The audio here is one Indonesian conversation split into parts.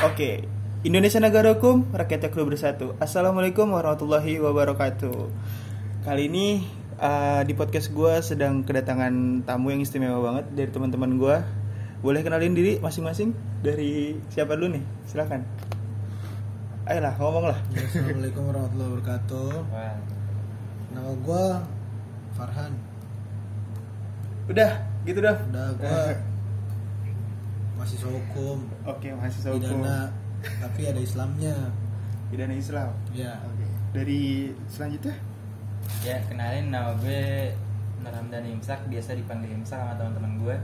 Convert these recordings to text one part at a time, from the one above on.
Oke, Indonesia negara hukum, rakyatnya kudu bersatu. Assalamualaikum warahmatullahi wabarakatuh. Kali ini uh, di podcast gue sedang kedatangan tamu yang istimewa banget dari teman-teman gue. Boleh kenalin diri masing-masing dari siapa dulu nih? Silakan. Ayolah, ngomong lah. Ya, Assalamualaikum warahmatullahi wabarakatuh. Nama gua Farhan. Udah, gitu dah. Udah gua mahasiswa hukum, Oke, mahasiswa hukum. pidana, tapi ada Islamnya. Pidana Islam. Ya. Oke. Dari selanjutnya? ya kenalin nama gue Nur Hamdan Imsak, biasa dipanggil Imsak sama teman-teman gue.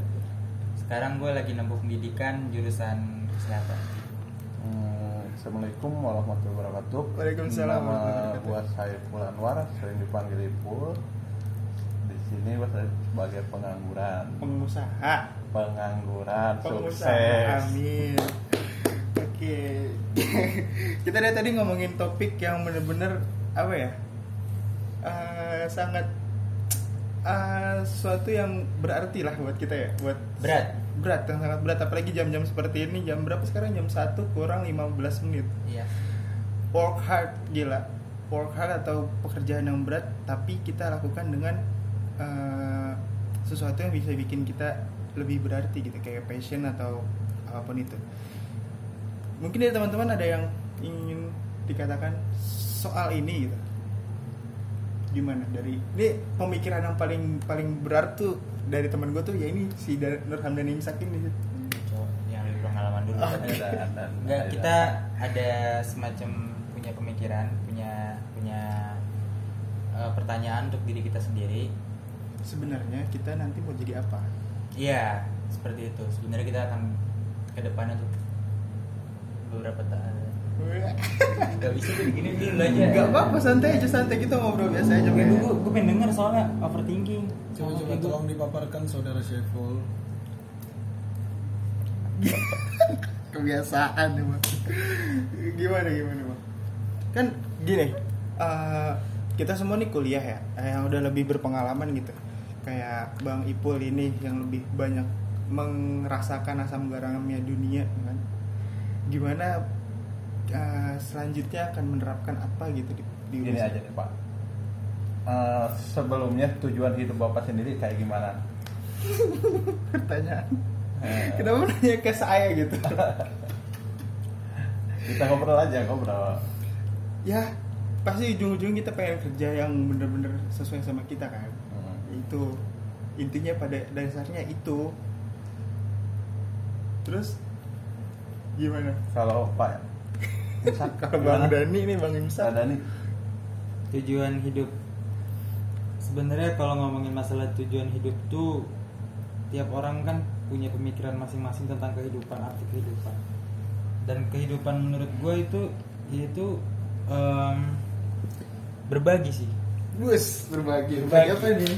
Sekarang gue lagi nempuh pendidikan jurusan kesehatan. Hmm, Assalamualaikum warahmatullahi wabarakatuh. Waalaikumsalam Nama warahmatullahi wabarakatuh. gua Saiful Anwar, sering dipanggil Ipul. Di sini gua sebagai pengangguran. Pengusaha. Pengangguran pengusaha sukses. amin oke kita dari tadi ngomongin topik yang bener-bener apa ya Eh, sangat eh, sesuatu yang berarti lah buat kita ya buat Berat. berat yang sangat berat apalagi jam-jam seperti ini jam berapa sekarang jam 1 kurang 15 menit Iya. work hard gila work hard atau pekerjaan yang berat tapi kita lakukan dengan eh, sesuatu yang bisa bikin kita lebih berarti gitu kayak passion atau apa pun itu. Mungkin dari teman-teman ada yang ingin dikatakan soal ini gitu. Gimana? Dari ini pemikiran yang paling paling berat tuh dari teman gue tuh ya ini si Nur Hamdan Imsak ini. Coba yang pengalaman dulu. Dan- dan- Enggak, dan- kita ada semacam punya pemikiran, punya punya eh, pertanyaan untuk diri kita sendiri. sebenarnya kita nanti mau jadi apa Iya, seperti itu. Sebenarnya kita akan ke depannya tuh beberapa tahun. Gak bisa tuh gini dulu aja. Gak apa-apa santai aja santai kita ngobrol biasa aja Gue gue gue pengen denger soalnya overthinking. Coba-coba Itu. tolong dipaparkan saudara Saiful. kebiasaan nih bang gimana gimana bang kan gini eh, kita semua nih kuliah ya yang udah lebih berpengalaman gitu kayak bang Ipul ini yang lebih banyak merasakan asam garamnya dunia kan gimana eh, selanjutnya akan menerapkan apa gitu di, di Gini aja deh Pak. Eh, sebelumnya tujuan hidup bapak sendiri kayak gimana? pertanyaan Eh, kenapa nanya ke saya gitu kita ngobrol aja ngobrol. ya pasti ujung-ujung kita pengen kerja yang bener-bener sesuai sama kita kan. Itu. Intinya pada dasarnya itu. Terus gimana? Kalau Pak kalau bang Dani nih bang Imsa ada nih tujuan hidup. Sebenarnya kalau ngomongin masalah tujuan hidup tuh tiap orang kan punya pemikiran masing-masing tentang kehidupan arti kehidupan. Dan kehidupan menurut gue itu yaitu em, berbagi sih. Bus berbagi. Berbagi. apa nih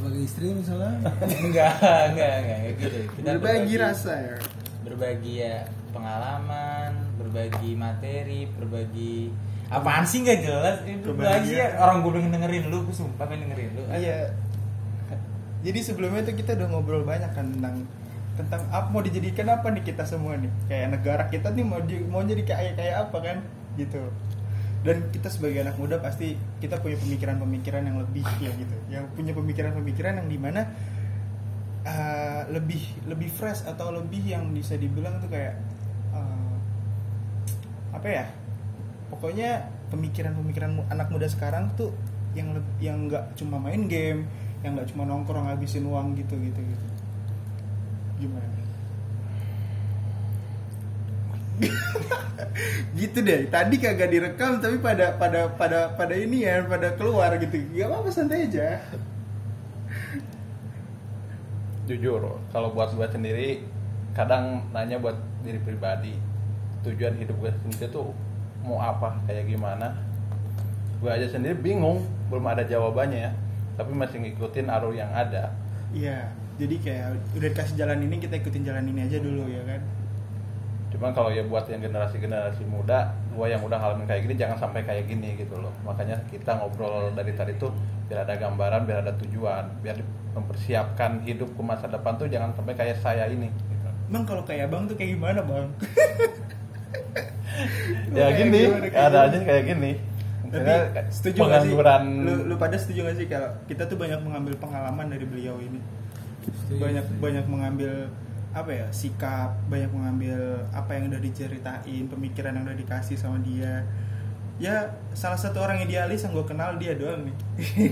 Berbagai istri misalnya. enggak enggak enggak gitu. Kita berbagi rasa ya? Berbagi ya pengalaman berbagi materi berbagi apaan sih nggak jelas? Itu berbagi ya. Orang gue pengen dengerin lu gue sumpah pengen dengerin lu. Iya. Jadi sebelumnya tuh kita udah ngobrol banyak kan tentang tentang apa mau dijadikan apa nih kita semua nih? Kayak negara kita nih mau di, mau jadi kayak kayak apa kan? Gitu dan kita sebagai anak muda pasti kita punya pemikiran-pemikiran yang lebih ya gitu. Yang punya pemikiran-pemikiran yang di mana uh, lebih lebih fresh atau lebih yang bisa dibilang tuh kayak uh, apa ya? Pokoknya pemikiran-pemikiran anak muda sekarang tuh yang yang nggak cuma main game yang nggak cuma nongkrong ngabisin uang gitu gitu gitu gimana gitu deh. Tadi kagak direkam tapi pada pada pada pada ini ya pada keluar gitu. Gak apa apa santai aja. Jujur kalau buat gue sendiri kadang nanya buat diri pribadi tujuan hidup gue sendiri tuh mau apa kayak gimana? Gue aja sendiri bingung belum ada jawabannya ya. Tapi masih ngikutin arus yang ada. Iya jadi kayak udah dikasih jalan ini kita ikutin jalan ini aja dulu ya kan cuman kalau ya buat yang generasi generasi muda gue yang udah ngalamin kayak gini jangan sampai kayak gini gitu loh makanya kita ngobrol dari tadi tuh biar ada gambaran biar ada tujuan biar mempersiapkan hidup ke masa depan tuh jangan sampai kayak saya ini gitu. bang kalau kayak abang tuh kayak gimana bang ya Kayak gini gimana, kayak ada gimana? aja kayak gini tapi setuju gak sih lu, lu pada setuju gak sih kalau kita tuh banyak mengambil pengalaman dari beliau ini Setuju, banyak setuju. banyak mengambil apa ya sikap banyak mengambil apa yang udah diceritain pemikiran yang udah dikasih sama dia. Ya salah satu orang idealis yang gue kenal dia doang nih.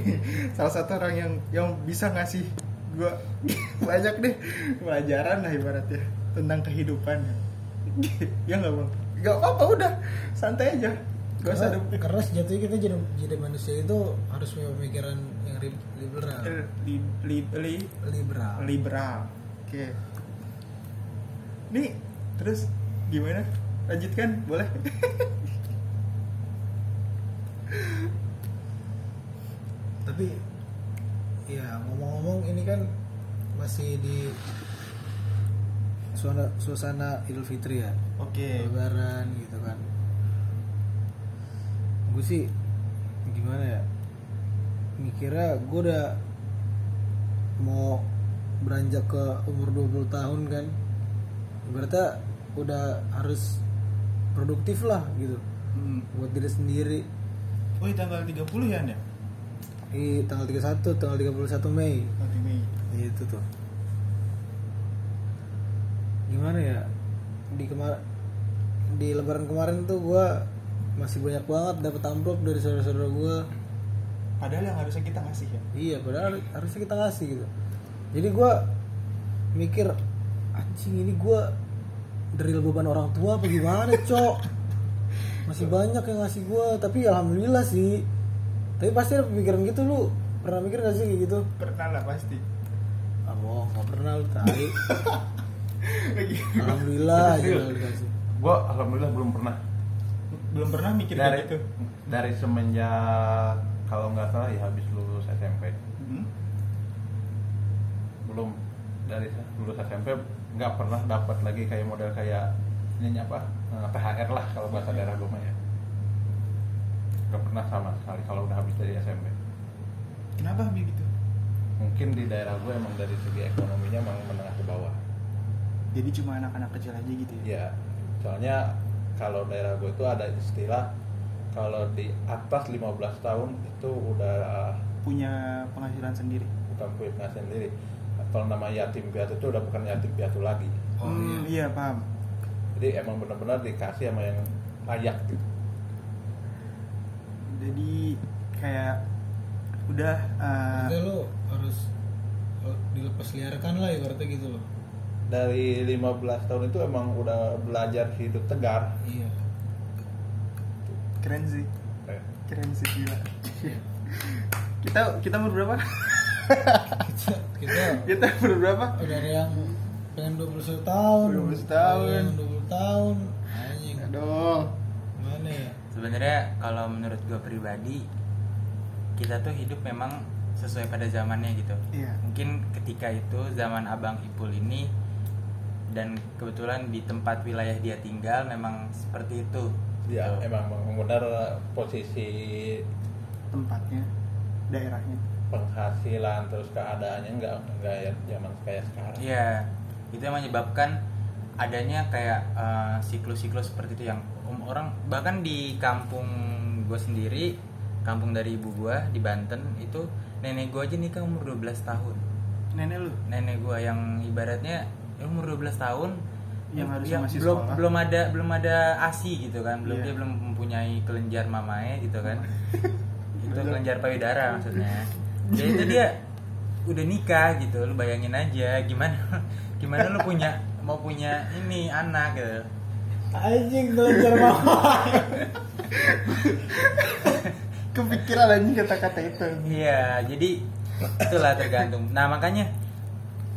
Salah satu orang yang yang bisa ngasih gue banyak deh. Pelajaran lah ibaratnya tentang kehidupan. Ya nggak bang? Nggak apa-apa udah. Santai aja. Gak usah karena, ada karena sejatinya kita jadi jadi manusia itu harus punya pemikiran yang liberal. Li, li, li, liberal. liberal. Oke nih terus gimana? Lanjutkan boleh? Tapi ya ngomong-ngomong ini kan masih di suasana suasana Idul Fitri ya? Oke. Lebaran gitu kan. Gue sih gimana ya? Mikirnya gue udah mau beranjak ke umur 20 tahun kan berarti udah harus produktif lah gitu. Hmm. buat diri sendiri. Oh iya, tanggal 30 ya Anda? di tanggal 31 tanggal 31 Mei. Nanti Mei. Itu tuh. Gimana ya? Di kemar di lebaran kemarin tuh gua masih banyak banget dapat amplop dari saudara-saudara gua. Padahal yang harusnya kita ngasih ya? Iya padahal harusnya kita ngasih gitu. Jadi gua mikir anjing ini gua dari beban orang tua apa gimana cok? Masih banyak yang ngasih gua tapi alhamdulillah sih. Tapi pasti ada pemikiran gitu lu. Pernah mikir gak sih kayak gitu? Pernah lah pasti. Ah bohong gak pernah lu tai. Alhamdulillah dikasih. Gua alhamdulillah belum pernah. Belum pernah mikir dari gitu? dari semenjak kalau nggak salah ya habis lulus SMP Hmm? belum dari lulus SMP nggak pernah dapat lagi kayak model kayak ini apa eh, THR lah kalau bahasa daerah gue mah ya. Nggak pernah sama sekali kalau udah habis dari SMP kenapa begitu mungkin di daerah gue emang dari segi ekonominya emang menengah ke bawah. Jadi cuma anak-anak kecil aja gitu ya? Ya soalnya kalau daerah gue itu ada istilah kalau di atas 15 tahun itu udah punya penghasilan sendiri? Bukan punya penghasilan sendiri kalau nama yatim piatu itu udah bukan yatim piatu lagi. Oh, Hmm, iya. paham. Jadi emang benar-benar dikasih sama yang layak gitu. Jadi kayak udah uh, Maksudnya lu harus oh, dilepas liarkan lah ibaratnya gitu loh. Dari 15 tahun itu emang udah belajar hidup tegar. Iya. keren sih. Eh, keren sih gila. Kita kita umur berapa kita kita berapa? udah ada yang pengen 21 tahun. 21 tahun. ada yang 20 tahun. Anjing. Aduh. Mana ya? Sebenarnya kalau menurut gue pribadi kita tuh hidup memang sesuai pada zamannya gitu. Iya. Mungkin ketika itu zaman abang Ipul ini dan kebetulan di tempat wilayah dia tinggal memang seperti itu. Ya Gitu. emang benar posisi tempatnya daerahnya penghasilan terus keadaannya nggak nggak ya zaman kayak sekarang Iya, itu yang menyebabkan adanya kayak eh, siklus-siklus seperti itu yang um, orang bahkan di kampung gue sendiri, kampung dari ibu gue di Banten itu nenek gue aja nikah umur 12 tahun. nenek lu Nenek gue yang ibaratnya ya umur 12 tahun Yang ya, harusnya masih belum sekolah. belum ada belum ada ASI gitu kan, belum Iya. dia belum mempunyai kelenjar mamae gitu kan. itu kelenjar payudara maksudnya. Ya itu dia udah nikah gitu, lu bayangin aja gimana gimana lu punya mau punya ini anak gitu. anjing belajar mama kepikiran anjing kata-kata itu Iya, jadi itulah tergantung. Nah, makanya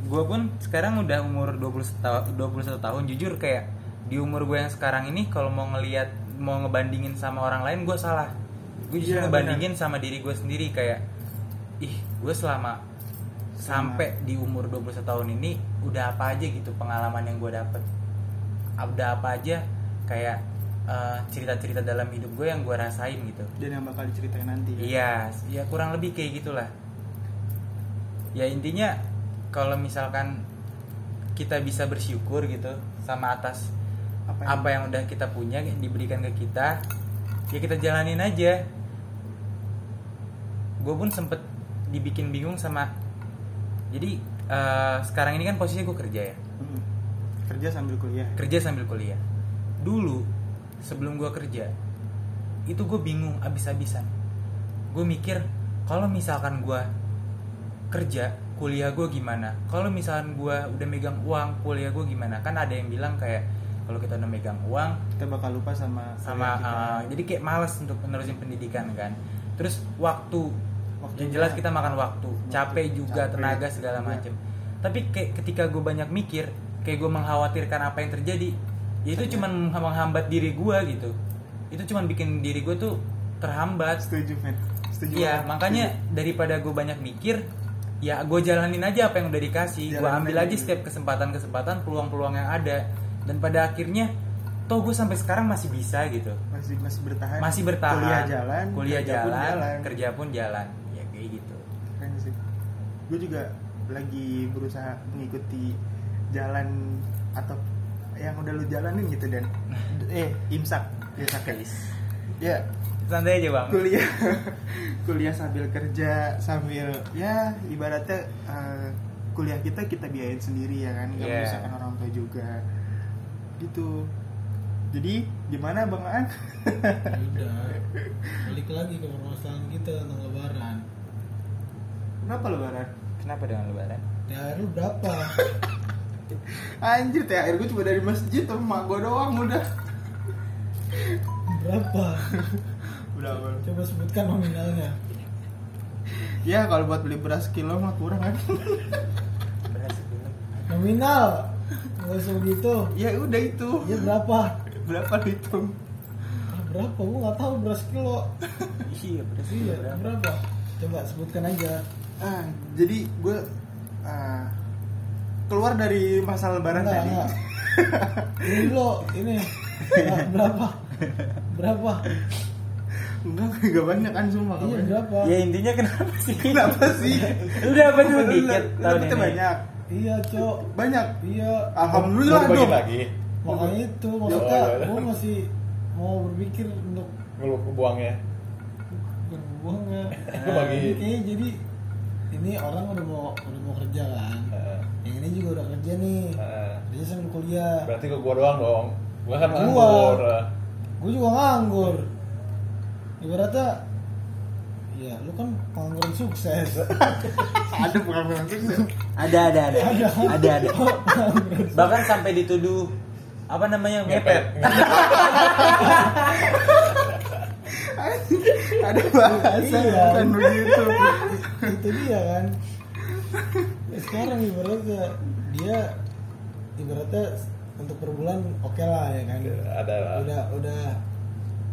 gue pun sekarang udah umur 21 tahun, 21 tahun jujur kayak di umur gue yang sekarang ini kalau mau ngelihat mau ngebandingin sama orang lain gue salah. Gue justru Iya, ngebandingin sama diri gue sendiri kayak ih, gue selama sampai di umur 21 tahun ini udah apa aja gitu pengalaman yang gue dapet udah apa aja kayak eh, cerita-cerita dalam hidup gue yang gue rasain gitu dan yang bakal diceritain nanti kan? Iya, ya kurang lebih kayak gitulah. Ya intinya kalau misalkan kita bisa bersyukur gitu sama atas Apa apa yang- yang, udah kita punya yang diberikan ke kita ya kita jalanin aja gue pun sempet dibikin bingung sama jadi eh, sekarang ini kan posisinya gue kerja ya. Mm. kerja sambil kuliah. Kerja sambil kuliah. Dulu sebelum gue kerja itu gue bingung abis-abisan. Gue mikir kalau misalkan gue kerja kuliah gue gimana? Kalau misalkan gue udah megang uang kuliah gue gimana? Kan ada yang bilang kayak kalau kita udah megang uang kita bakal lupa sama sama kita. uh, jadi kayak males untuk menerusin pendidikan kan. Terus waktu Waktunya- yang jelas kita makan waktu capek juga Capek. tenaga segala Iya. macem. Tapi kayak ketika gue banyak mikir kayak gue mengkhawatirkan apa yang terjadi ya itu cuman menghambat diri gue gitu. Itu cuman bikin diri gue tuh terhambat. Setuju men setuju Iya banget. makanya daripada gue banyak mikir ya gue jalanin aja apa yang udah dikasih. Gue ambil aja aja. gitu. setiap kesempatan-kesempatan peluang-peluang yang ada. Dan pada akhirnya toh gue sampai sekarang masih bisa gitu. Masih masih bertahan. Masih bertahan. Kuliah jalan kuliah kerja pun jalan, kerja pun jalan gue juga lagi berusaha mengikuti jalan atau yang udah lu jalanin gitu dan. Eh imsak. Imsak ya? Ya. Santai aja bang. Kuliah. Kuliah sambil kerja sambil ya ibaratnya eh, kuliah kita kita biayain sendiri ya kan? Nggak Iya. menyusahkan orang tua juga. Gitu. Jadi gimana bang Aan? Udah. Balik lagi ke permasalahan kita tentang lebaran. Kenapa lebaran kenapa dengan lebaran THR lu berapa? Anjir THR gue cuma dari masjid sama mak gue doang udah. Berapa? Bang. coba sebutkan nominalnya. Ya kalau buat beli beras kilo mah kurang kan? Beras dulu nominal. Nggak usah begitu ya udah itu. Ya berapa? Berapa dihitung Ah, berapa? Gua nggak tahu beras kilo. Iya beras dulu iya berapa? berapa? Coba sebutkan aja ah. Jadi gue ah, keluar dari masa lebaran Enggak, tadi. enggak. ini dulu ini. Ah, berapa? Berapa? Enggak enggak banyak kan semua iya berapa? Ya intinya kenapa sih? Kenapa sih? Udah apa tuh Lu- dikit tahun ini. banyak. Iya cok. Banyak? Iya. Alhamdulillah dong lagi makanya itu maksudnya gua masih mau berpikir untuk ngeluh buangnya berbuangnya Lu bagi Oke, jadi ini orang udah mau udah mau kerja kan? Heeh, yang ini juga udah kerja nih. Heeh. dia sambil kuliah. Berarti ke gua doang dong. Gua kan Gua. nganggur. Gue juga nganggur. Ibaratnya ya lu kan pengangguran sukses. Ada pengalaman sukses? Ada ada ada. Ada. ada ada. Bahkan sampai dituduh apa namanya ngepet. Ada bahasa Iya. bukan begitu itu dia kan? Ya, sekarang ibaratnya dia ibaratnya untuk per bulan oke lah ya kan? Ada lah. Udah udah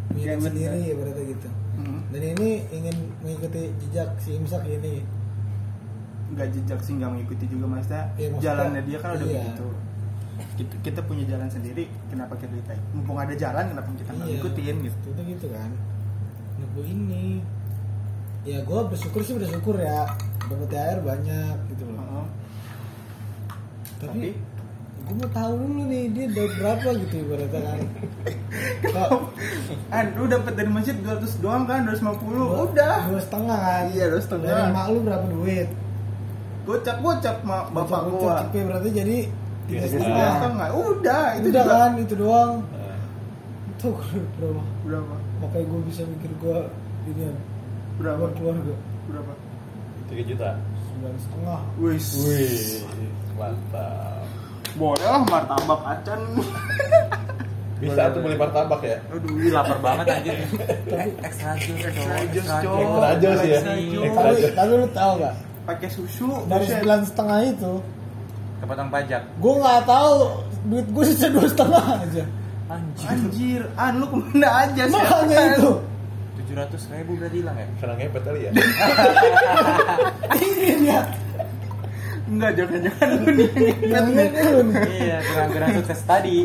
Iya, minum sendiri ibaratnya gitu. Hmm. dan ini ingin mengikuti jejak si Imsak ini. Nggak jejak sih nggak mengikuti juga maksudnya Iya, maksudnya- jalannya dia kan udah iya. begitu. Kita, kita punya jalan sendiri kenapa kita mumpung ada jalan kenapa kita nggak Iya. ngikutin gitu? Itu gitu kan. Nah ini ya gue bersyukur sih bersyukur ya. Dapat THR banyak gitu loh. Heeh. tapi, Tapi? gue mau tahu dulu nih dia dapat berapa gitu ibaratnya kan. Kok An, lu dapat dari masjid 200 doang kan 250 udah. dua setengah kan. Iya, dua setengah. dari mak lu berapa duit? Gocap gocap mak bapak Gocap-gocap gua cepet berarti jadi tiga setengah. setengah. Udah itu udah juga. kan itu doang. Heeh. tuh berapa? Berapa? Makanya gue bisa mikir gue ini berapa? Keluarga berapa? Tiga juta. Sembilan setengah. Wis wih mantap. Boleh lah martabak acan. Bisa tuh beli martabak ya? Aduh lapar banget anjir tapi extra jus Extra dong, jus, extra Cok. jus. Ya. Extra jus. Extra tapi, lu tau gak pakai susu dari sembilan setengah itu kepotong pajak. gue nggak tahu duit gue sisa dua setengah aja. Anjir. Anjir an lu ke mana aja sih makanya itu ratus ribu berarti hilang ya? Karena ngepet kali ya. Ini dia enggak jangan-jangan lu nih. Iya pengangguran sukses tadi.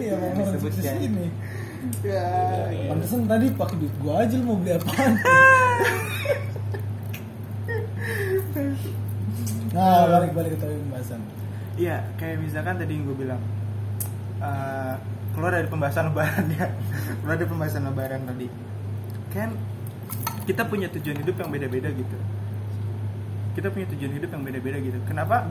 Iya mau Disebutkan. ini. Ya pantesan tadi pakai duit gue aja lu mau beli apaan? Nah balik balik ke tadi pembahasan. Iya kayak misalkan tadi yang gue bilang eh, keluar dari pembahasan lebaran ya. Keluar dari pembahasan lebaran tadi kan kita punya tujuan hidup yang beda-beda gitu. Kita punya tujuan hidup yang beda-beda gitu. Kenapa?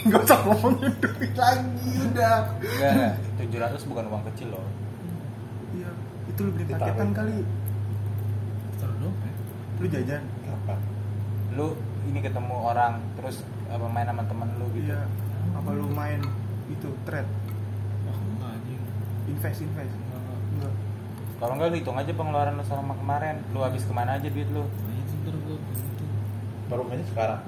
Nggak usah ngomongin duit lagi udah. Enggak, 700 bukan uang kecil loh. iya itu lu beli paketan kali. Taruh dong, ya. lu jajan? Apa? Lu ini ketemu orang terus apa main sama temen lu gitu. iya. Apa lu main itu trade Ah, enggak, anjing. invest invest Kalau enggak lu hitung aja pengeluaran lu selama kemarin. Lu habis ke mana aja duit lu? Baru aja sekarang.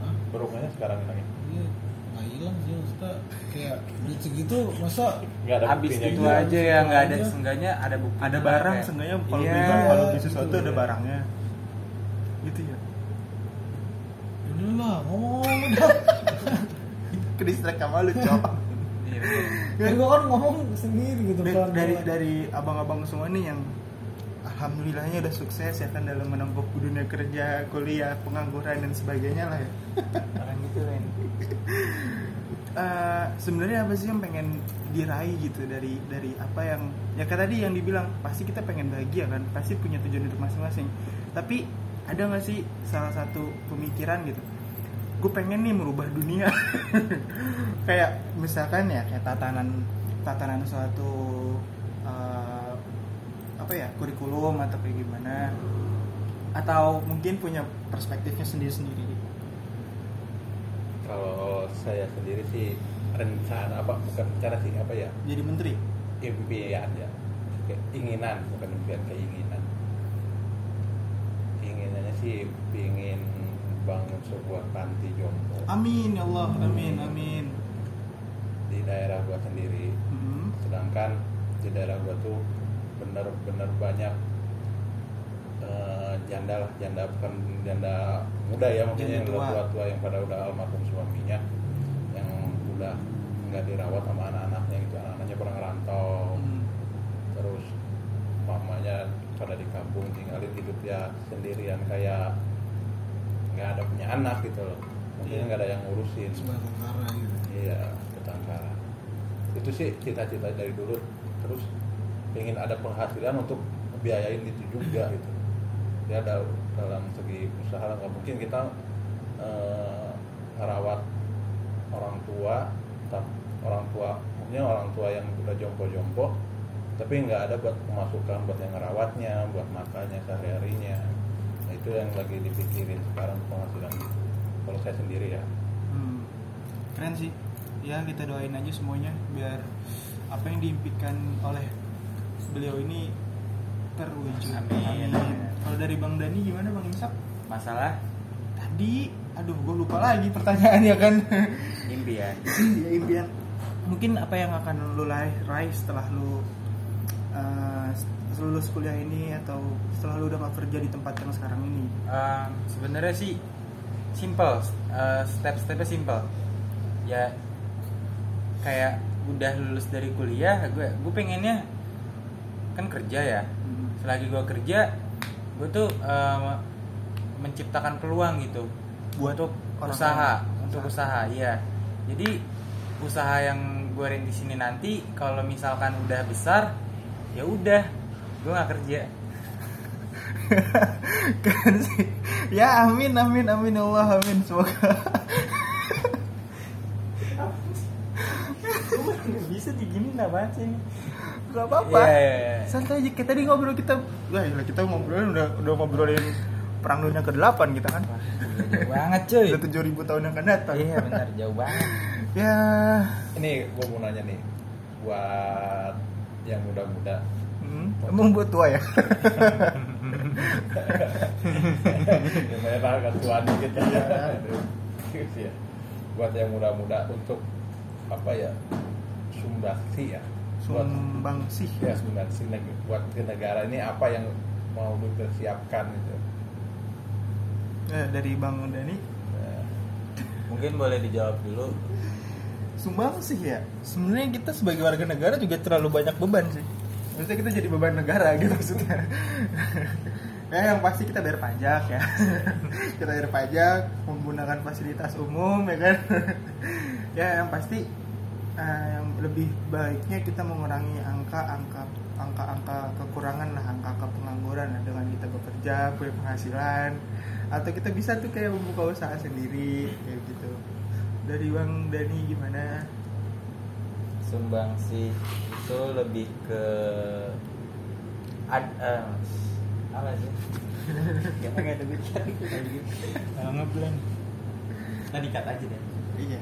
Hah? Baru aja sekarang bilangnya. Iya, nggak hilang sih maksudnya kayak duit segitu masa Nggak ada Habis itu gitu. aja ya nggak ada Aja. seenggaknya ada bukti. ada barang seenggaknya kalau Iya. beli barang kalau beli sesuatu gitu. ada barangnya gitu ya ini lah ngomong udah ke distract sama lu cok Iya, betul. kan kan ngomong sendiri gitu dari, pelan-pelan. dari dari abang-abang semua nih yang alhamdulillahnya udah sukses ya kan dalam menempuh dunia kerja kuliah pengangguran dan sebagainya lah ya Orang gitu kan. Eh, sebenarnya apa sih yang pengen diraih gitu dari dari apa yang ya kayak tadi yang dibilang pasti kita pengen bahagia kan pasti punya tujuan hidup masing-masing tapi ada nggak sih salah satu pemikiran gitu gue pengen nih merubah dunia. Kayak misalkan ya kayak tatanan tatanan suatu eh, apa ya kurikulum atau kayak gimana. Atau mungkin punya perspektifnya sendiri-sendiri. Kalau saya sendiri sih rencana apa bukan rencana sih apa ya? Jadi menteri? Impian ya. Keinginan bukan impian keinginan. Keinginannya sih ingin bangun sebuah panti jompo amin ya Allah amin amin di daerah gua sendiri Hmm. sedangkan di daerah gua tuh bener-bener banyak eh, janda lah janda bukan janda muda ya mungkin Janda yang tua. tua tua yang pada udah almarhum suaminya yang udah nggak dirawat sama anak-anaknya gitu anak-anaknya pernah ngerantau Hmm. terus mamanya pada di kampung tinggalin hidup ya sendirian kayak nggak ada punya anak gitu loh. Mungkin nggak ada yang ngurusin. Sebagai tentara gitu. Iya ketangkara itu sih cita-cita dari dulu. Terus ingin ada penghasilan untuk biayain itu juga gitu. Ya dal- dalam segi usaha nggak mungkin kita eh, ngerawat orang tua orang tua maksudnya orang tua yang udah jompo-jompo tapi nggak ada buat pemasukan buat yang ngerawatnya buat makannya sehari-harinya itu yang lagi dipikirin sekarang penghasilan gitu kalau saya sendiri ya Hmm. Keren sih. Ya kita doain aja semuanya biar apa yang diimpikan oleh beliau ini terwujud. Amin. Kalau dari Bang Dani gimana Bang Imsak? Masalah Tadi, aduh gue lupa lagi pertanyaannya kan. impian. ya impian. Mungkin apa yang akan lu raih setelah lu uh, lulus kuliah ini atau setelah lu udah gak kerja di tempat yang sekarang ini? Ehm, sebenarnya sih simple Eh, step-stepnya simple. Ya kayak udah lulus dari kuliah gue gue pengennya kan kerja ya. Hmm. selagi gue kerja gue tuh em, menciptakan peluang gitu Buat untuk orang usaha untuk usaha. iya. Jadi usaha yang gue rintis ini nanti kalau misalkan udah besar ya udah gue nggak kerja. Kan sih ya amin amin amin Allah amin semoga. Bisa digini apa sih ini? Gak apa-apa. Iya, iya, iya. santai aja kayak tadi ngobrol kita. Wah gila, kita ngobrolin udah udah ngobrolin perang dunia ke-8 kita kan. Jauh banget cuy. Udah 7000 tahun yang akan datang. Iya benar jauh banget. Ya. Ini gue mau nanya nih. Buat yang muda-muda. hmm, emang buat tua ya Lumayan agak tua dikit ya. Gitu ya. Buat yang muda-muda untuk apa ya? Sumbangsi ya. Buat sumbang sih ya sumbangsi neg- buat ke negara ini apa yang mau dipersiapkan gitu. Eh, dari Bang Dani Ya. mungkin boleh dijawab dulu sumbang sih ya? Sebenarnya kita sebagai warga negara juga terlalu banyak beban sih. Maksudnya kita jadi beban negara gitu maksudnya. Ya yang pasti kita bayar pajak ya. Kita bayar pajak menggunakan fasilitas umum ya kan? Ya yang pasti eh, yang lebih baiknya kita mengurangi angka-angka angka-angka kekurangan lah angka-angka pengangguran. Lah dengan kita bekerja punya penghasilan atau kita bisa tuh kayak membuka usaha sendiri kayak gitu dari bang Dani gimana? Sumbang sih itu lebih ke ad, eh, apa sih? Kita nggak ada bicara Kalau ngeblank. Tadi cut aja deh. iya.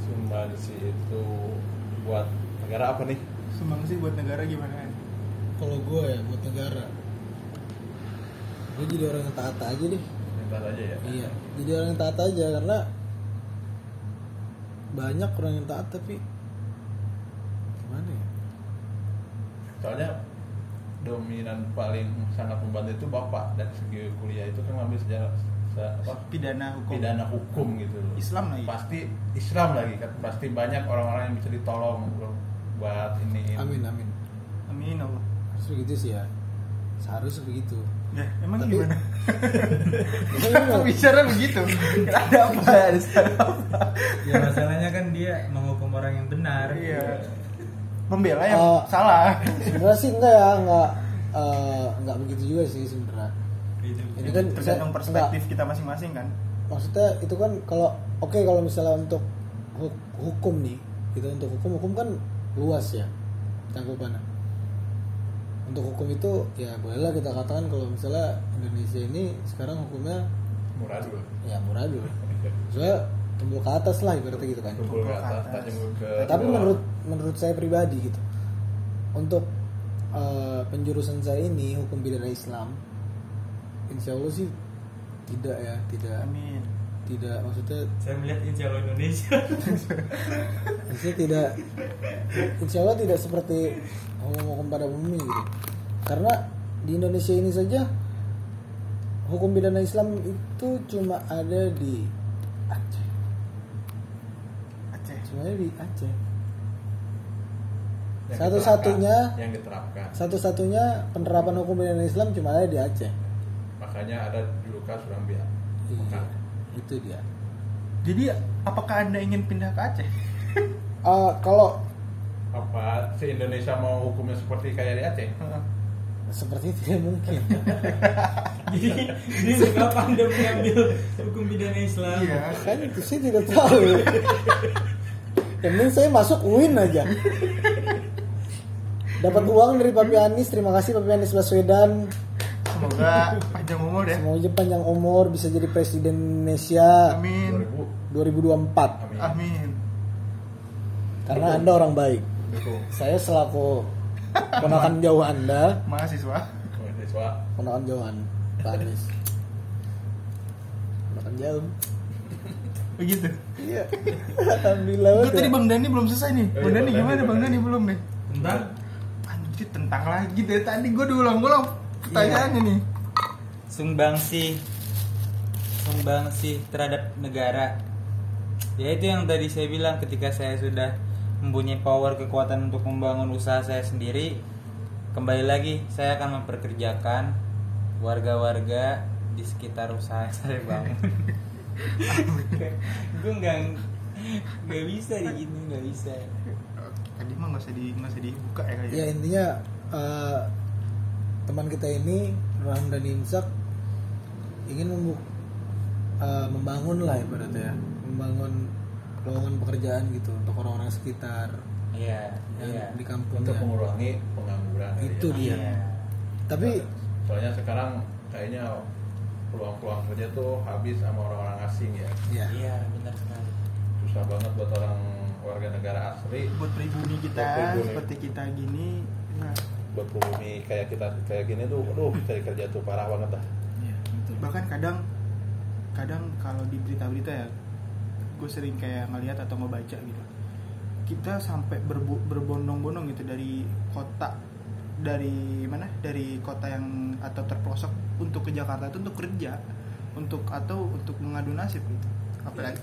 Sumbangsi itu buat negara apa nih? Sumbang sih buat negara gimana? Kalau gue ya buat negara. Gue jadi orang yang taat aja deh. Ntar aja ya? Iya jadi orang yang taat aja karena banyak orang yang taat tapi gimana ya? Soalnya dominan paling sangat membantu itu bapak dari segi kuliah itu kan ngambil sejarah se- apa? Pidana hukum. Pidana hukum gitu loh. Islam ya pasti Islam lagi kan. Pasti banyak orang-orang yang bisa ditolong bro, buat ini amin amin. Amin Allah. Harus begitu sih ya. Seharusnya begitu ya emang Tapi- gimana? Bicara begitu ada apa ada salah apa Ya masalahnya kan dia menghukum orang yang benar. iya membela yang Oh. salah sebenarnya sih enggak ya enggak eh, enggak begitu juga sih sebenarnya Gitu. ini kan tergantung saya- perspektif kita masing-masing kan maksudnya itu kan kalau oke kalau misalnya untuk hu- hukum nih gitu untuk hukum hukum kan luas ya cakupannya untuk hukum itu ya bolehlah kita katakan kalau misalnya Indonesia ini sekarang hukumnya murah dulu ya murah dulu soalnya tumbuh ke atas lah ibaratnya gitu kan. Tumpul ke atas atas. ke tapi bawah. menurut menurut saya pribadi gitu untuk eh, penjurusan saya ini hukum pidana Islam insya Allah sih tidak ya tidak. Amin tidak maksudnya Saya melihat insya Allah Indonesia. Maksudnya tidak Insya Allah tidak seperti hukum-hukum pada umumnya gitu. Karena di Indonesia ini saja Hukum pidana Islam itu cuma ada di Aceh. Aceh. Cuma ada di Aceh. Satu-satunya yang diterapkan. Satu-satunya penerapan hukum pidana Islam cuma ada di Aceh. Makanya ada julukan Surang Biak Iya, Itu dia. Jadi apakah anda ingin pindah ke Aceh? Eh, Kalau apa se Indonesia mau hukumnya seperti kayak di Aceh? Seperti tidak mungkin. Jadi, apa Anda mengambil hukum pidana Islam? iya. Kan itu saya tidak tahu. Yang penting saya masuk UIN aja. Dapat uang dari Papi Anis. Terima kasih Papi Anis Baswedan semoga panjang umur ya. Semoga panjang umur Bisa jadi Presiden Indonesia amin. 2000 2024 amin amin. Karena anda orang baik. Dukung Saya selaku Ponakan jauh anda. Mahasiswa. Mahasiswa. Ponakan jauhan Pak Anis Ponakan jauh. Begitu. Iya. Alhamdulillah Gue banget tadi. Bang Dani belum selesai nih. Oh, Bang iya, Dani Bang gimana? Dani, Bang Bang Dani belum nih? Tentang Anjir tentang lagi dari tadi gue diulang-ulang pertanyaannya nih. Sumbangsi sumbangsi terhadap negara. Ya itu yang tadi saya bilang ketika saya sudah mempunyai power kekuatan untuk membangun usaha saya sendiri kembali lagi saya akan memperkerjakan warga-warga di sekitar usaha saya bangun gue nggak nggak bisa di gini nggak bisa. Tadi mah gak usah, di, nggak usah dibuka ya kayaknya ya intinya eh, teman kita ini Rahman dan Imsak ingin membu- eh, membangun lah ibaratnya ya membangun lowongan pekerjaan gitu untuk orang-orang sekitar iya yang iya di kampung untuk ya. mengurangi pengangguran kali Itu ya. dia. Iya. tapi soalnya sekarang kayaknya peluang-peluang kerja tuh habis sama orang-orang asing ya ya iya benar sekali susah banget buat orang warga negara asli buat pribumi kita Buat pribumi. seperti kita gini nah, buat bumi kayak kita kayak gini tuh aduh cari kerja tuh parah banget dah. Ya betul. Bahkan kadang kadang kalau di berita-berita ya gue sering kayak ngeliat atau ngebaca gitu. Kita sampai berbu- berbondong-bondong gitu dari kota dari mana? Dari kota yang atau terpelosok untuk ke Jakarta itu untuk kerja untuk atau untuk mengadu nasib gitu. Apalagi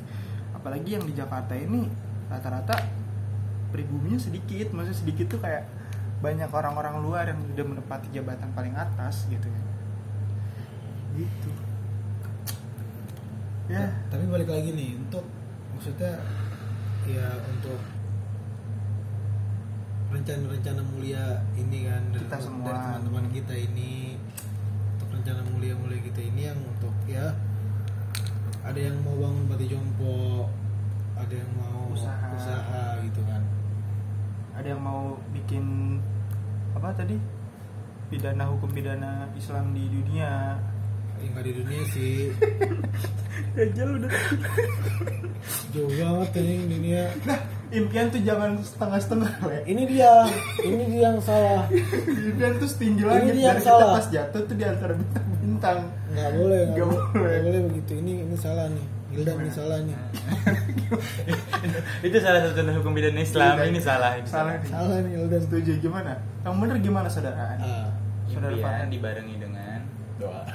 apalagi yang di Jakarta ini rata-rata pribuminya sedikit maksudnya sedikit tuh kayak banyak orang-orang luar yang udah menempati jabatan paling atas gitu ya gitu ya tapi balik lagi nih untuk maksudnya ya untuk rencana-rencana mulia ini kan dari, semua. dari teman-teman kita ini untuk rencana mulia-mulia kita ini yang untuk ya ada yang mau bangun bati jompo ada yang mau Usaha. usaha gitu kan ada yang mau bikin apa tadi? Pidana hukum pidana Islam di dunia. Yang nggak di dunia sih. Dajjal udah. Jauh banget ini dunia. Nah impian tuh jangan setengah-setengah le. ini dia ini dia yang salah. Impian tuh setinggi Ini langit dia yang salah. pas jatuh tuh di antara bintang-bintang. Nggak boleh nggak Nggak boleh. boleh. nggak boleh begitu. Ini ini salah nih Gildan ini salah nih itu salah satu hukum pidana Islam. Ini salah ini salah. nih salah nih Gildan setuju. Gimana? Yang bener gimana saudara? Ah. Saudara Impian Farhan dibarengi dengan doa.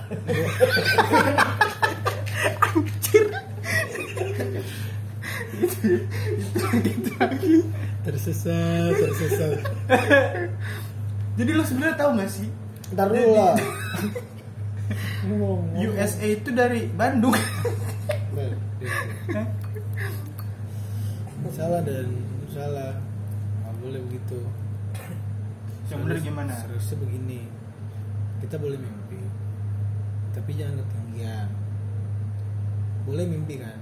Tersesat tersesat. Jadi lo sebenarnya tahu nggak sih? Ntar dulu lah. USA itu dari Bandung. itu. Salah dan salah. Nggak boleh begitu. Yang Seharus- gimana? seharusnya begini. Kita boleh mimpi tapi jangan ketinggian. Boleh mimpi kan?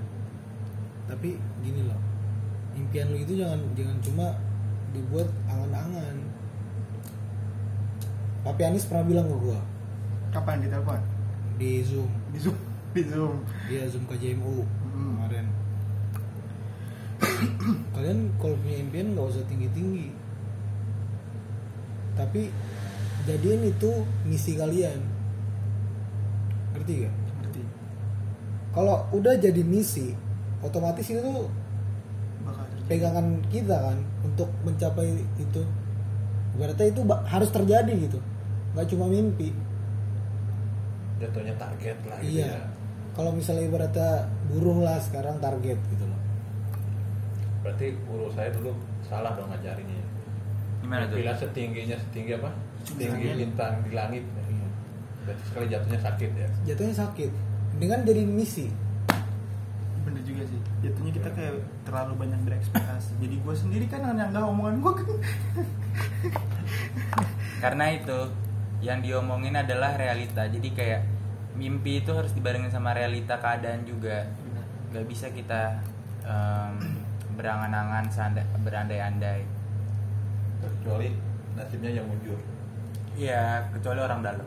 Tapi gini loh impian lu itu jangan jangan cuma dibuat angan-angan. Papi Anis pernah bilang ke gua. Kapan? Ditelepon? Di Zoom. Di zoom di zoom. Dia Zoom KJMU Hmm. kemarin. Kalian kalau punya impian nggak usah tinggi tinggi tapi jadiin itu misi kalian. Ngerti gak? ngerti. Kalau udah jadi misi otomatis itu tuh bakal terjadi. pegangan kita kan untuk mencapai itu. Berarti itu harus terjadi gitu. Nggak cuma mimpi. Jatuhnya target lah gitu iya. ya. Kalau misalnya ibaratnya buruh lah sekarang target gitu loh. Berarti guru saya dulu salah dong ngajarinnya. Gimana tuh? Bila setingginya setinggi apa? Setinggi Langit. bintang di langit. Iya. berarti sekali jatuhnya sakit ya? Jatuhnya sakit. Dengan jadi misi. Bener juga sih. Jatuhnya kita kayak terlalu banyak berekspektasi. Jadi gue sendiri kan yang nggak omongan gue kan. Karena itu yang diomongin adalah realita. Jadi kayak mimpi itu harus dibarengin sama realita keadaan juga. Nggak bisa kita em, berangan-angan berandai-andai. Kecuali nasibnya yang mundur iya kecuali orang dalam.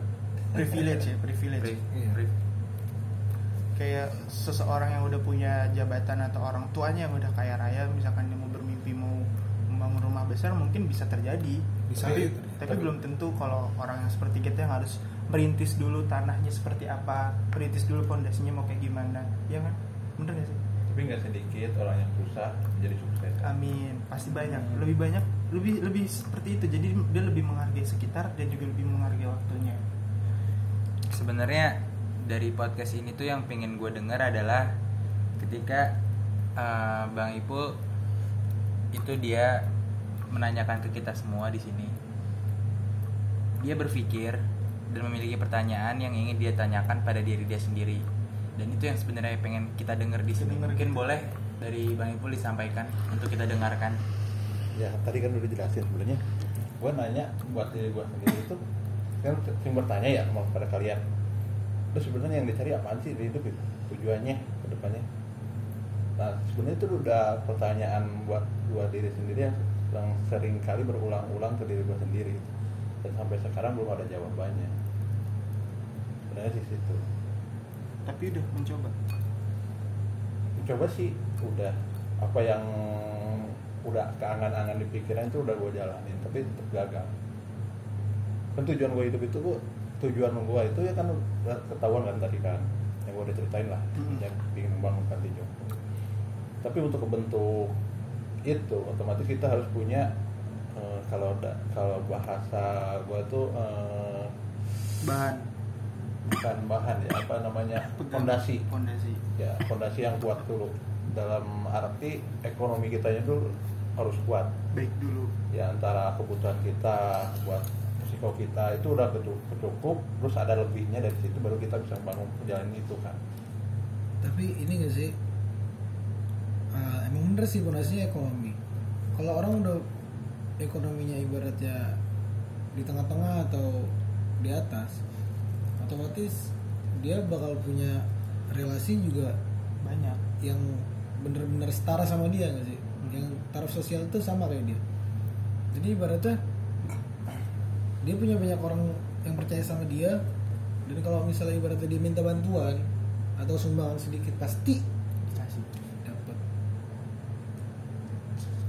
Privilege ya privilege. Pri- Iya. pri- kayak seseorang yang udah punya jabatan atau orang tuanya yang udah kaya raya misalkan dia mau bermimpi mau membangun rumah besar mungkin bisa terjadi. Bisa. Tapi, aja. tapi belum tentu kalau orang yang seperti kita yang harus merintis dulu tanahnya seperti apa merintis dulu fondasinya mau kayak gimana. Ya kan? Bener gak sih? Tapi nggak sedikit orang yang susah menjadi sukses. Amin. Pasti banyak. Lebih banyak lebih lebih seperti itu. Jadi dia lebih menghargai sekitar dan juga lebih menghargai waktunya. Sebenarnya dari podcast ini tuh yang pengen gue dengar adalah ketika eh, Bang Ipul itu dia menanyakan ke kita semua di sini. Dia berpikir dan memiliki pertanyaan yang ingin dia tanyakan pada diri dia sendiri. Dan itu yang sebenarnya pengen kita dengar di sini. Mungkin boleh dari Bang Ipul disampaikan untuk kita dengarkan. Ya tadi kan udah jelasin sebenarnya. Gue nanya buat diri gue sendiri itu kan sering bertanya ya sama pada kalian. Terus sebenarnya yang dicari apaan sih di hidup itu? Tujuannya ke depannya? Nah sebenarnya itu udah pertanyaan buat buat diri sendiri yang, yang sering kali berulang-ulang ke diri gue sendiri dan sampai sekarang belum ada jawabannya. Sebenarnya di situ. Tapi udah mencoba? Coba sih udah. Apa yang udah keangan-angan di pikiran itu udah gue jalanin tapi tetap gagal. Kan tujuan gue hidup itu gua, tujuan gue itu ya kan ketahuan kan tadi kan yang gue udah ceritain lah Hmm. yang ingin membangun panti jompo tapi untuk kebentuk itu otomatis kita harus punya eh, kalau kalau bahasa gue tuh eh, bahan. bukan bahan ya apa namanya? Fondasi. Fondasi. Ya fondasi yang kuat dulu. Dalam arti ekonomi kita itu harus kuat. Baik dulu. Ya antara kebutuhan kita buat resiko kita itu udah cukup terus ada lebihnya dari situ baru kita bisa bangun jalan itu kan. Tapi ini gak sih? Ah, emang bener sih fondasinya ekonomi. Kalau orang udah ekonominya ibaratnya di tengah-tengah atau di atas otomatis dia bakal punya relasi juga banyak. yang bener-bener setara sama dia gak sih? Yang taraf sosial itu sama kayak dia. Jadi ibaratnya dia punya banyak orang yang percaya sama dia dan kalau misalnya ibaratnya dia minta bantuan atau sumbangan sedikit pasti dikasih dapat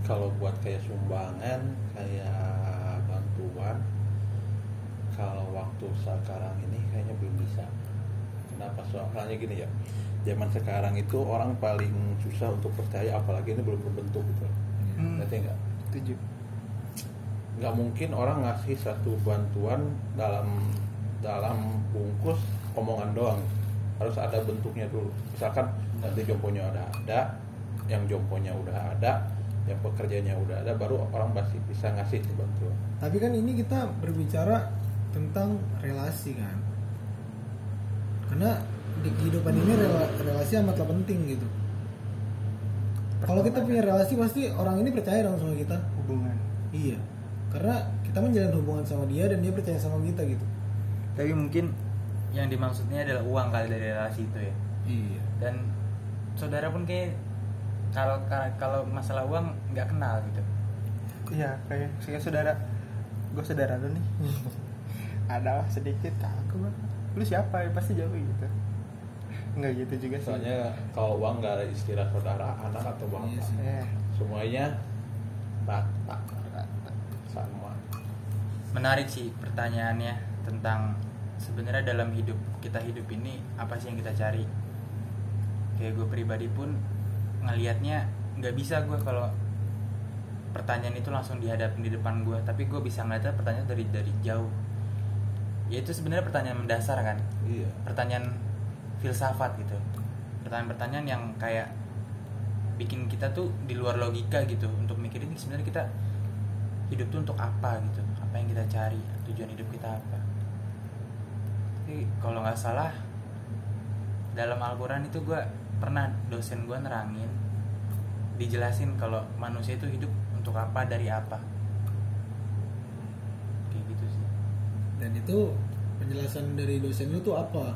kalau buat kayak sumbangan kayak bantuan kalau waktu sekarang ini kayaknya belum bisa. Kenapa? Soalnya gini ya zaman sekarang itu orang paling susah untuk percaya apalagi ini belum berbentuk gitu. Hmm. ngerti nggak? Nggak mungkin orang ngasih satu bantuan dalam dalam bungkus omongan doang. Harus ada bentuknya dulu. Misalkan nanti jomponya udah ada yang jomponya udah ada yang pekerjanya udah ada baru orang pasti bisa ngasih bantuan. Tapi kan ini kita berbicara tentang relasi kan. Karena di kehidupan ini rela- relasi amatlah penting gitu. Kalau kita punya relasi pasti orang ini percaya dong sama kita. Hubungan. Iya. Karena kita menjalin hubungan sama dia dan dia percaya sama kita gitu. Tapi mungkin yang dimaksudnya adalah uang kali dari relasi itu ya. Iya. Dan saudara pun kayak kalau kalau masalah uang nggak kenal gitu. Iya kayak kayak saudara gue saudara lu nih. Ada lah sedikit aku Bang. lu siapa? Ya pasti jawab gitu. Nggak gitu juga sih. Soalnya kalau uang nggak ada istilah saudara anak atau Iya bangsa sih. ya semuanya rata. Sama. Menarik sih pertanyaannya tentang sebenarnya dalam hidup kita hidup ini apa sih yang kita cari? Kayak gue pribadi pun ngelihatnya nggak bisa gue kalau pertanyaan itu langsung dihadapin di depan gue tapi gue bisa ngeliatnya pertanyaan dari dari jauh. Ya itu sebenarnya pertanyaan mendasar kan? Iya. Pertanyaan filsafat gitu. Pertanyaan-pertanyaan yang kayak bikin kita tuh di luar logika gitu untuk mikirin ini sebenarnya kita hidup tuh untuk apa gitu. Apa yang kita cari? Tujuan hidup kita apa? Tapi kalau nggak salah dalam Al-Quran itu gue pernah dosen gue nerangin dijelasin kalau manusia itu hidup untuk apa dari apa. Kayak gitu sih. Dan itu penjelasan dari dosen lu tuh apa?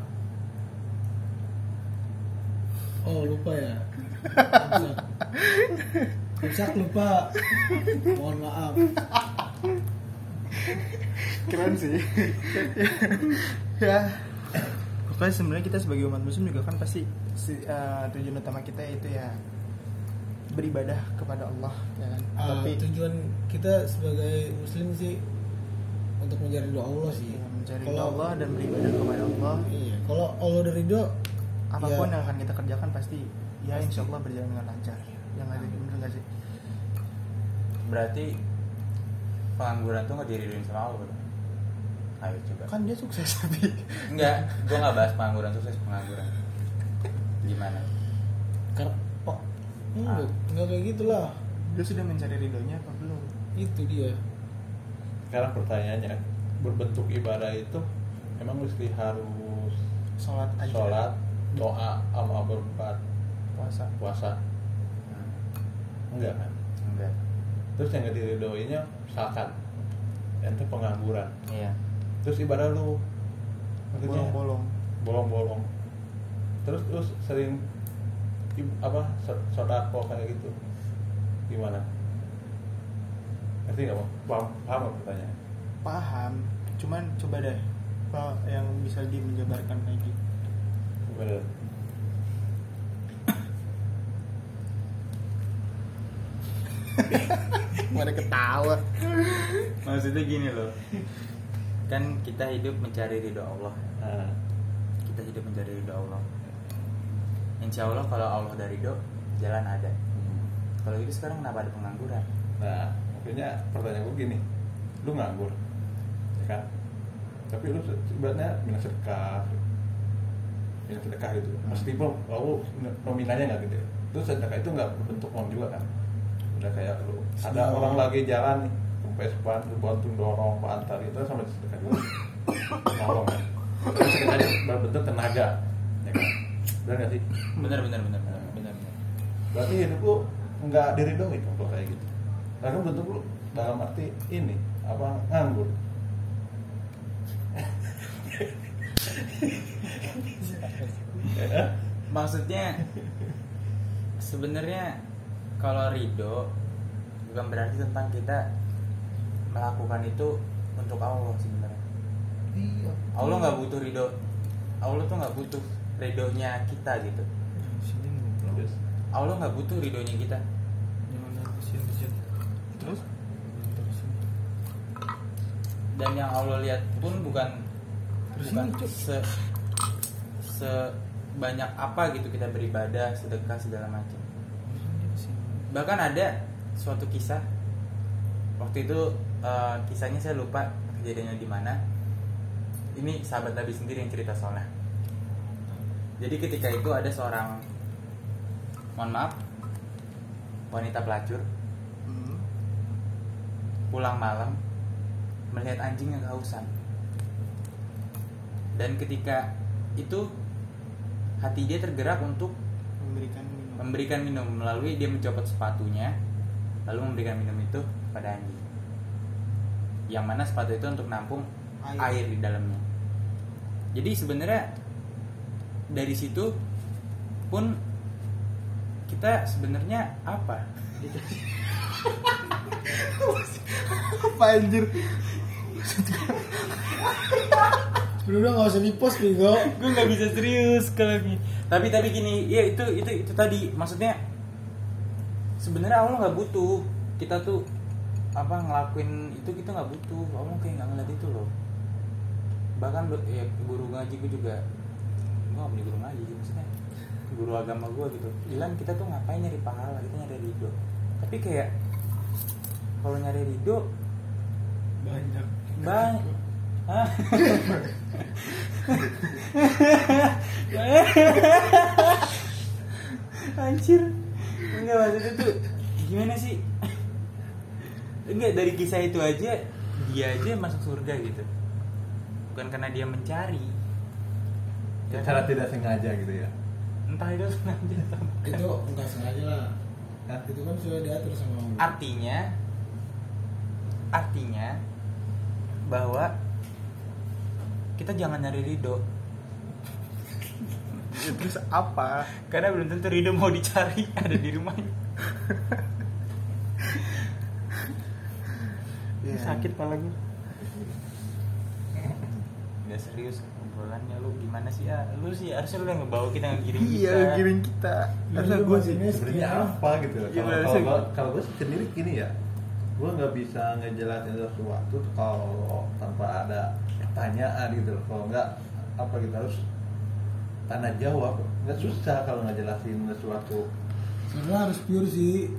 Oh lupa ya. Imsak lupa. Mohon maaf. Keren sih. Ya pokoknya sebenarnya kita sebagai umat muslim juga kan pasti si- eh, tujuan utama kita itu ya beribadah kepada Allah ya kan? Ah, tapi tujuan kita sebagai muslim sih untuk mencari doa Allah sih. Ya, mencari Kalau- Allah dan beribadah kepada Allah. Iya kalau Allah dari doa apa pun ya, yang akan kita kerjakan pasti ya insya Allah berjalan dengan lancar. Yang ada bener nggak sih? Berarti pengangguran tuh nggak diriduin sama Allah Ayo coba. kan dia sukses tapi Enggak, gue nggak bahas pengangguran sukses pengangguran. Gimana? kar- oh, enggak, enggak kayak gitulah. Dia sudah mencari ridhonya apa belum? Itu dia. Sekarang pertanyaannya berbentuk ibadah itu emang mesti harus sholat aja. sholat doa sama berbuat puasa. Puasa. Enggak kan? Enggak. terus yang gak diridoinya misalkan ente pengangguran. Iya. Terus ibadah lu maksudnya? Bolong-bolong. Bolong-bolong. Terus terus sering apa so- sodako kayak gitu. Gimana? Ngerti nggak Bang? paham pertanyaan paham. Cuman coba deh apa yang bisa dia menjabarkan lagi gimana ada ketawa. Maksudnya gini loh. Kan kita hidup mencari ridho Allah. nah, Kita hidup mencari ridho Allah. Insya Allah kalau Allah dari ridho, jalan ada. Kalau itu sekarang kenapa ada pengangguran? nah makanya pertanyaan gue gini. Lu nganggur ya kan? Tapi lu se- sebenarnya minat sedekah. Minat sedekah gitu. Meskipun lalu nominalnya nggak gede. Terus sedekah itu nggak berbentuk uang juga kan? Udah kayak lu ada orang lagi jalan nih Vespa bantu dorong bantal itu sampai sedekah dulu nolong kan. Terus sedekahnya berbentuk tenaga ya kan? Benar nggak sih? Bener bener bener bener bener. berarti hidup lu nggak diridoi dong kalau kayak gitu. Karena bentuk lu dalam arti ini apa nganggur. Ya, maksudnya sebenarnya kalau ridho bukan berarti tentang kita melakukan itu untuk Allah sebenarnya. Iya. Allah nggak butuh ridho. Allah tuh nggak butuh ridhonya kita gitu. Terus? Allah nggak butuh ridhonya kita. Terus? Dan yang Allah lihat pun bukan Terus bukan se sebanyak apa gitu kita beribadah sedekah segala macam. Bahkan ada suatu kisah waktu itu eh, kisahnya saya lupa kejadiannya di mana. Ini sahabat Nabi sendiri yang cerita soalnya. Jadi ketika itu ada seorang mohon maaf wanita pelacur. Hmm. pulang malam melihat anjing yang kehausan. Dan ketika itu hati dia tergerak untuk memberikan minum. memberikan minum. Melalui dia mencopot sepatunya lalu memberikan minum itu pada anjing yang mana sepatu itu untuk nampung Air. air, di dalamnya. Jadi sebenarnya dari situ pun kita sebenarnya apa? Apa anjir? Udah udah nggak usah di post bego. gue nggak bisa serius kalau gini tapi tapi gini ya itu itu itu tadi. Maksudnya sebenarnya Allah nggak butuh. Kita tuh apa ngelakuin itu kita nggak butuh. Allah kayak nggak ngeliat itu loh. Bahkan ya guru ngaji gue juga gue nggak punya guru ngaji maksudnya. Guru agama gue gitu. Bilang kita tuh ngapain nyari pahala kita nyari ridho. Tapi kayak kalau nyari ridho banyak. Banyak? Anjir. Enggak maksudnya tuh Gimana sih Enggak dari kisah itu aja Dia aja masuk surga gitu Bukan karena dia mencari Ya secara kan? tidak sengaja gitu ya Entah itu sengaja atau bukan. Itu nggak sengaja lah. Itu kan sudah diatur sama Allah. Artinya Artinya Bahwa Kita jangan nyari ridho terus apa Karena belum tentu Rido mau dicari ada di rumahnya. Ya. Sakit pala gue. Udah serius obrolannya lu gimana sih ya? Lu sih harusnya lu yang ngebawa kita ngegiring kita. iya giring kita karena gue sih Ini sebenarnya apa gitu Iya, kalau kalau sih. gua- kalau gue sendiri gini ya gue nggak bisa ngejelasin sesuatu kalau tanpa ada pertanyaan gitu loh kalau nggak apa kita harus tanya jawab nggak susah kalau nggak jelasin sesuatu Sebenarnya harus pure sih.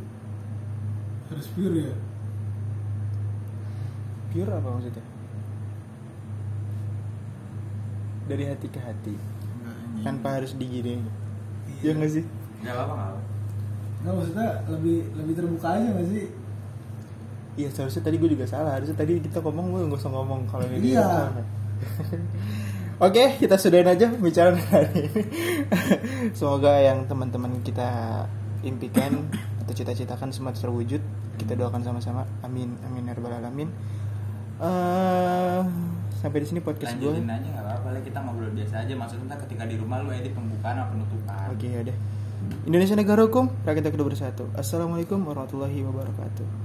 Harus pure ya. Pure apa maksudnya? Dari hati ke hati. Tanpa harus digiring ya nggak sih? Enggak apa-apa enggak apa. Nggak maksudnya lebih lebih terbuka aja nggak sih? Iya seharusnya tadi gue juga salah. Harusnya tadi kita ngomong gue gak usah ngomong kalau ini Iya. Oke kita sudahin aja bicara hari ini. Semoga yang teman-teman kita impikan Atau cita-citakan semua terwujud. Kita doakan sama-sama. Amin Amin ya rabbal alamin Eh, Sampai di sini podcast gue Lanjutin aja enggak apa-apa. Kita ngobrol biasa aja. Maksudnya ketika di rumah lu edit pembukaan atau penutupan. Oke ya deh. Indonesia negara hukum Rakyat kedua bersatu. Assalamualaikum warahmatullahi wabarakatuh